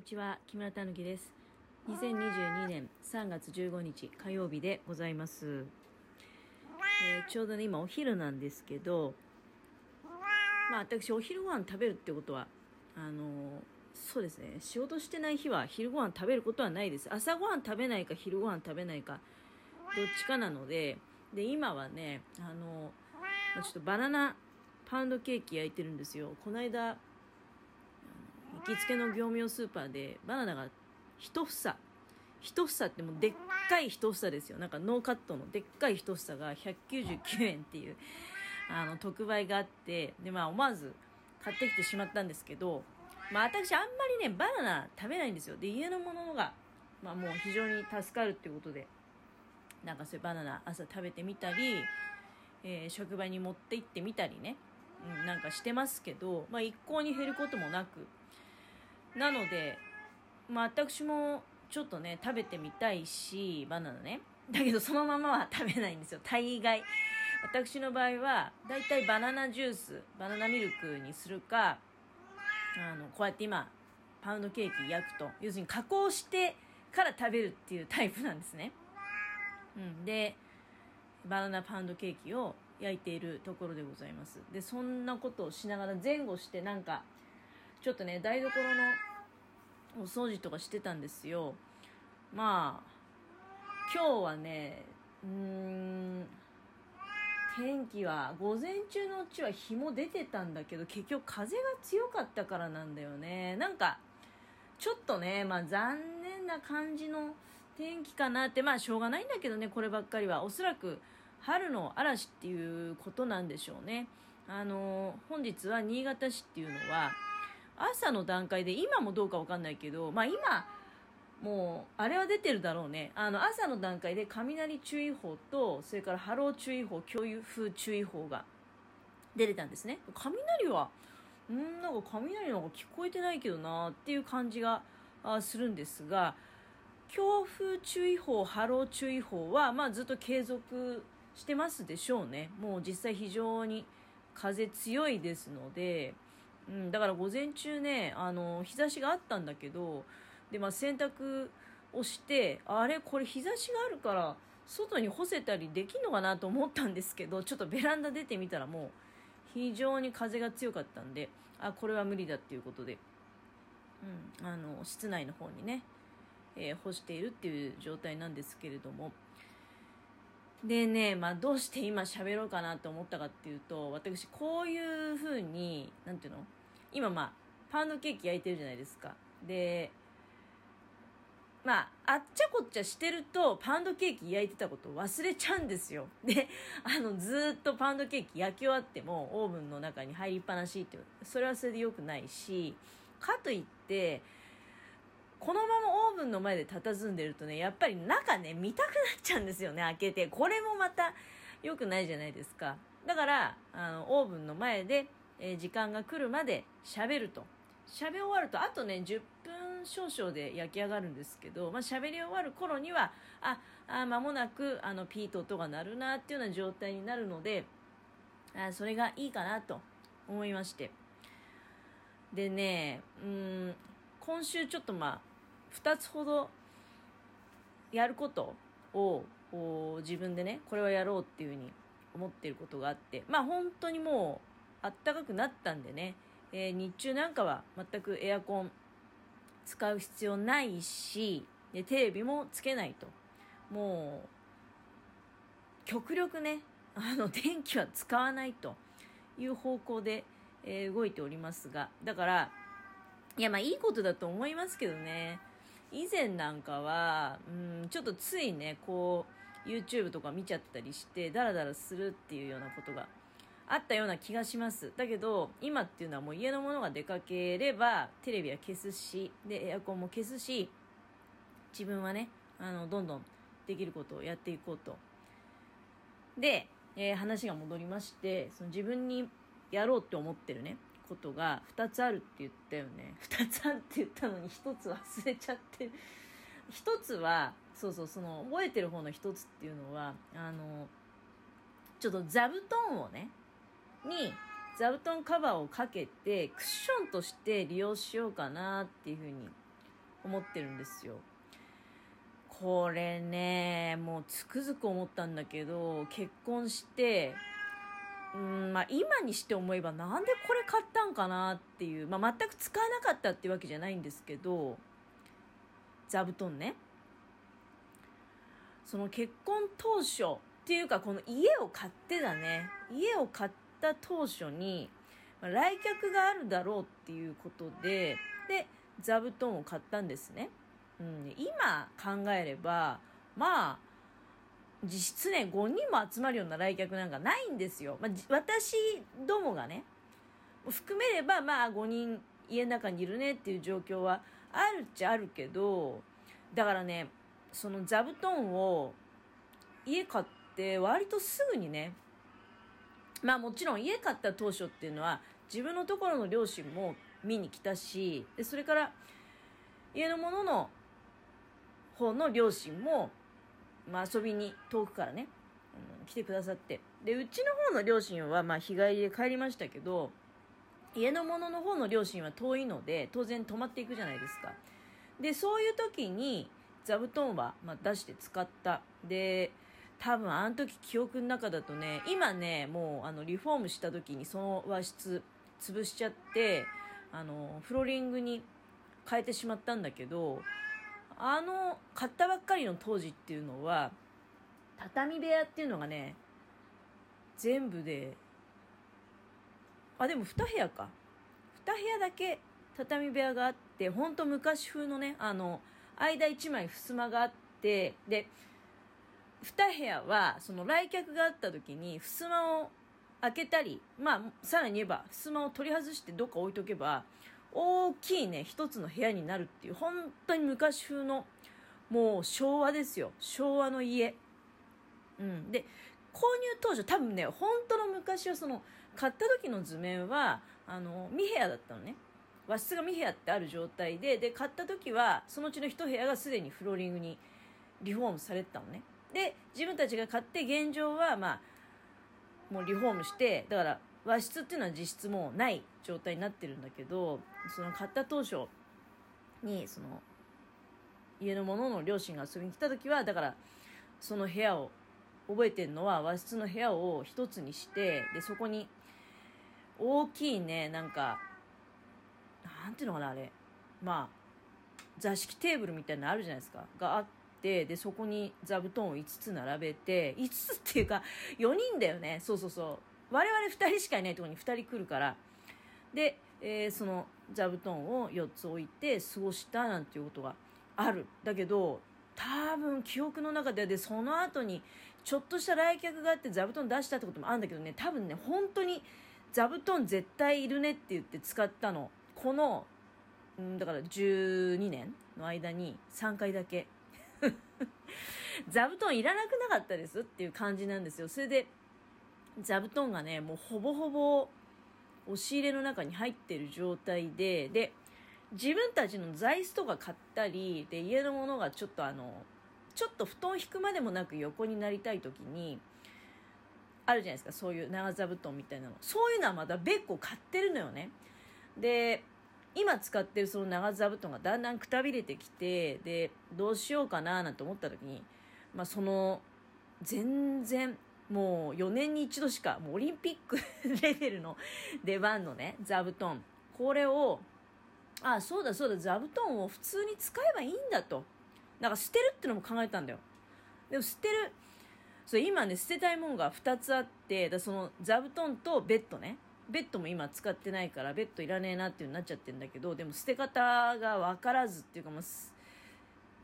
にちは木村たぬきです。2022年3月15日火曜日でございます、えーちょうどね今お昼なんですけどまあ私お昼ご飯食べるってことはあのーそうですね。仕事してない日は昼ご飯食べることはないです。朝ご飯食べないか昼ご飯食べないかどっちかなのでで今はねあのーまあちょっとバナナパウンドケーキ焼いてるんですよ。この間行きつけの業務用スーパーでバナナが一房。一房ってもうでっかい一房ですよ。なんかノーカットのでっかい一房が199円っていうあの特売があって。でまあ思わず買ってきてしまったんですけどまあ私あんまりねバナナ食べないんですよ。で家のものがまあもう非常に助かるっていうことでなんかそういうバナナ朝食べてみたり、えー職場に持って行ってみたりね、うん、なんかしてますけど、まあ、一向に減ることもなく。なので、まあ、私もちょっとね食べてみたいしバナナね。だけどそのままは食べないんですよ。大概。私の場合はだいたいバナナジュースバナナミルクにするかあのこうやって今パウンドケーキ焼くと。要するに加工してから食べるっていうタイプなんですね、うん、でバナナパウンドケーキを焼いているところでございます。でそんなことをしながら前後してなんかちょっとね台所のお掃除とかしてたんですよ。まあ今日はねうーん天気は午前中のうちは日も出てたんだけど結局風が強かったからなんだよね。なんかちょっとねまあ残念な感じの天気かなってまあしょうがないんだけどねこればっかりは。おそらく春の嵐っていうことなんでしょうね。あの本日は新潟市っていうのは朝の段階で今もどうかわかんないけどまあ今もうあれは出てるだろうね。あの朝の段階で雷注意報とそれから波浪注意報強風注意報が出てたんですね。雷はんなんか雷の方が聞こえてないけどなっていう感じがするんですが強風注意報波浪注意報は、まあ、ずっと継続してますでしょうね。もう実際非常に風強いですので、うん、だから午前中ねあの日差しがあったんだけどで、まあ、洗濯をしてあれこれ日差しがあるから外に干せたりできるのかなと思ったんですけどちょっとベランダ出てみたらもう非常に風が強かったんであこれは無理だっていうことで、うん、あの室内の方にね、えー干しているっていう状態なんですけれどもでね、まあ、どうして今喋ろうかなと思ったかっていうと私こういう風になんていうの？今まあパウンドケーキ焼いてるじゃないですかでまあ、あっちゃこっちゃしてると、パウンドケーキ焼いてたことを忘れちゃうんですよ。で、あの、ずっとパウンドケーキ焼き終わっても、オーブンの中に入りっぱなしっていう、それはそれで良くないし、かといって、このままオーブンの前で佇んでるとね、やっぱり中ね、見たくなっちゃうんですよね、開けて。これもまた良くないじゃないですか。だから、あの、オーブンの前で、えー時間が来るまで喋ると。喋り終わると、あとね、10分少々で焼き上がるんですけど、まあ、喋り終わる頃には、あ、あ間もなく、あの、ピート音が鳴るなっていうような状態になるので、あそれがいいかなと思いまして。でね、うん、今週ちょっとまあ、2つほどやることをこう自分でね、これはやろうっていうふうに思ってることがあって、まあ本当にもう、あったかくなったんでね、えー日中なんかは全くエアコン使う必要ないしでテレビもつけないと。もう極力ねあの 電気は使わないという方向で、えー動いておりますがだからいやまあいいことだと思いますけどね。以前なんかはうんちょっとついねこう YouTube とか見ちゃったりしてダラダラするっていうようなことがあったような気がします。だけど今っていうのはもう家のものが出かければテレビは消すしでエアコンも消すし自分はねあのどんどんできることをやっていこうと。で、えー話が戻りましてその自分にやろうって思ってるね。ことが2つあるって言ったよね2つあるって言ったのに1つ忘れちゃってる1つはそうそうその覚えてる方の1つっていうのはあのちょっと座布団をねに座布団カバーをかけてクッションとして利用しようかなっていうふうに思ってるんですよ。これね、もうつくづく思ったんだけど、結婚して、うん、まあ今にして思えばなんでこれ買ったんかなっていう、まあ全く使わなかったっていうわけじゃないんですけど、座布団ね。その結婚当初っていうかこの家を買ってだね。家を買った当初に、まあ、来客があるだろうっていうことで、で、座布団を買ったんですね。うん、今考えれば、まあ、実質ね、5人も集まるような来客なんかないんですよ。まあ、私どもがね、含めれば、まあ、5人家の中にいるねっていう状況はあるっちゃあるけど、だからね、その座布団を家買って割とすぐにね、まあもちろん家買った当初っていうのは自分のところの両親も見に来たし、でそれから家のものの方の両親も、まあ、遊びに遠くからね、うん、来てくださって。でうちの方の両親はま日帰りで帰りましたけど家の者の方の両親は遠いので当然泊まっていくじゃないですか。でそういう時に座布団はま出して使った。で多分あの時記憶の中だとね今ねもうあのリフォームした時にその和室潰しちゃってあのフローリングに変えてしまったんだけどあの買ったばっかりの当時っていうのは畳部屋っていうのがね全部であでも2部屋か。2部屋だけ畳部屋があってほんと昔風のねあの間1枚襖があってで2部屋はその来客があった時に襖を開けたりまあさらに言えば襖を取り外してどっか置いとけば大きいね、一つの部屋になるっていう、本当に昔風の、もう昭和ですよ。昭和の家。うん。で、購入当初多分ね、本当の昔はその、買った時の図面は、あの、2部屋だったのね。和室が2部屋ってある状態で、で、買った時は、そのうちの1部屋がすでにフローリングにリフォームされてたのね。で、自分たちが買って現状は、まあ、もうリフォームして、だから、和室っていうのは実質もうない状態になってるんだけどその買った当初にその家の者の両親が遊びに来た時はだからその部屋を覚えてるのは和室の部屋を一つにしてでそこに大きいねなんかなんていうのかなあれ。まあ座敷テーブルみたいなのあるじゃないですか。があってでそこに座布団を5つ並べて5つっていうか4人だよね。そうそうそう。我々2人しかいないところに2人来るからで、えー、その座布団を4つ置いて過ごしたなんていうことがある。だけど多分記憶の中ででその後にちょっとした来客があって座布団出したってこともあるんだけどね多分ね本当に座布団絶対いるねって言って使ったの。このんだから12年の間に3回だけ。座布団いらなくなかったですっていう感じなんですよ。それで座布団がね、もうほぼほぼ押し入れの中に入ってる状態で、で、自分たちの座椅子とか買ったり、で、家のものがちょっとあの、ちょっと布団引くまでもなく横になりたい時に、あるじゃないですか、そういう長座布団みたいなの。そういうのはまだ別個買ってるのよね。で、今使ってるその長座布団がだんだんくたびれてきて、で、どうしようかななんて思った時に、まあその、全然もう4年に一度しか、もうオリンピック レベルの出番のね、座布団。これを、あ、そうだそうだ、座布団を普通に使えばいいんだと。なんか捨てるってのも考えたんだよ。でも捨てる、それ今ね、捨てたいもんが2つあって、だその座布団とベッドね。ベッドも今使ってないからベッドいらねえなっていうになっちゃってるんだけど、でも捨て方が分からずっていうかもう、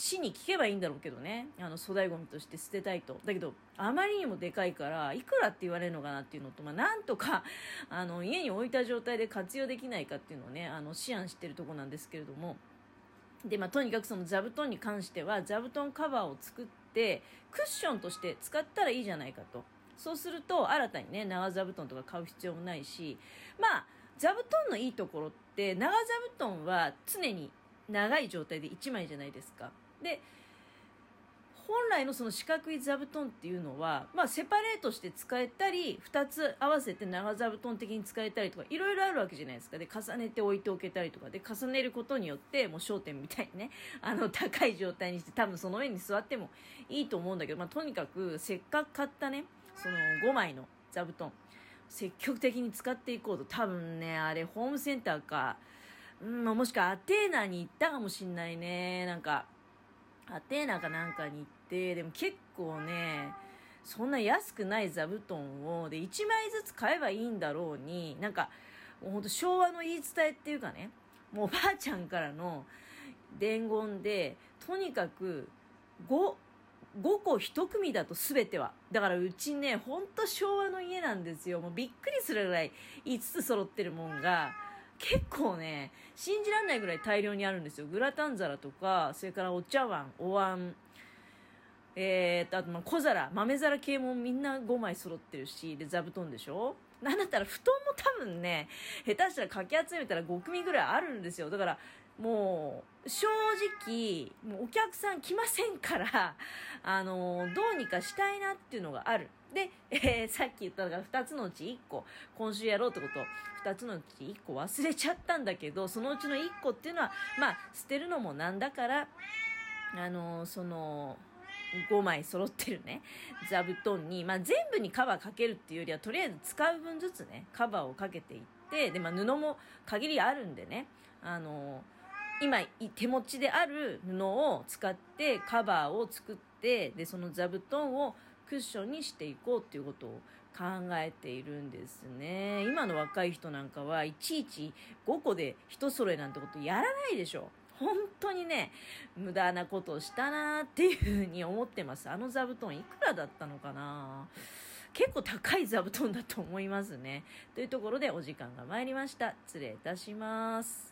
市に聞けばいいんだろうけどね。あの粗大ごみとして捨てたいと。だけどあまりにもでかいからいくらって言われるのかなっていうのと、まあ、なんとか あの家に置いた状態で活用できないかっていうのをねあの思案してるとこなんですけれども。で、まあ、とにかくその座布団に関しては座布団カバーを作ってクッションとして使ったらいいじゃないかと。そうすると新たにね長座布団とか買う必要もないしまあ座布団のいいところって長座布団は常に長い状態で1枚じゃないですか。で本来のその四角い座布団っていうのは、まあ、セパレートして使えたり2つ合わせて長座布団的に使えたりとかいろいろあるわけじゃないですか。で重ねて置いておけたりとか。で重ねることによってもう焦点みたいにね あの高い状態にして多分その上に座ってもいいと思うんだけど、まあ、とにかくせっかく買ったねその5枚の座布団積極的に使っていこうと。多分ねあれホームセンターか、うん、もしくはアテーナに行ったかもしんないね。なんかアテーナかなんかに行ってでも結構ねそんな安くない座布団をで1枚ずつ買えばいいんだろうになんかもうほんと昭和の言い伝えっていうかねもうおばあちゃんからの伝言でとにかく5 5個1組だと全ては。だからうちね、ほんと昭和の家なんですよ。もうびっくりするぐらい5つ揃ってるもんが、結構ね、信じられないぐらい大量にあるんですよ。グラタン皿とか、それからお茶碗、お椀、えーと、あとまあ小皿、豆皿系もみんな5枚揃ってるし、で、座布団でしょ？なんだったら布団も多分ね、下手したらかき集めたら5組ぐらいあるんですよ。だから、もう、正直、もうお客さん来ませんから、あの、どうにかしたいなっていうのがある。で、えー、さっき言ったのが2つのうち1個、今週やろうってこと、2つのうち1個忘れちゃったんだけど、そのうちの1個っていうのは、まあ、捨てるのもなんだから、あの、その、5枚揃ってるね、座布団に、まあ、全部にカバーかけるっていうよりは、とりあえず使う分ずつね、カバーをかけていって、で、まあ、布も限りあるんでね、あの、今手持ちである布を使ってカバーを作ってでその座布団をクッションにしていこうっていうことを考えているんですね。今の若い人なんかはいちいち5個で一揃えなんてことやらないでしょ。本当にね無駄なことをしたなっていうふうに思ってます。あの座布団いくらだったのかな。結構高い座布団だと思いますね。というところでお時間が参りました。失礼いたします。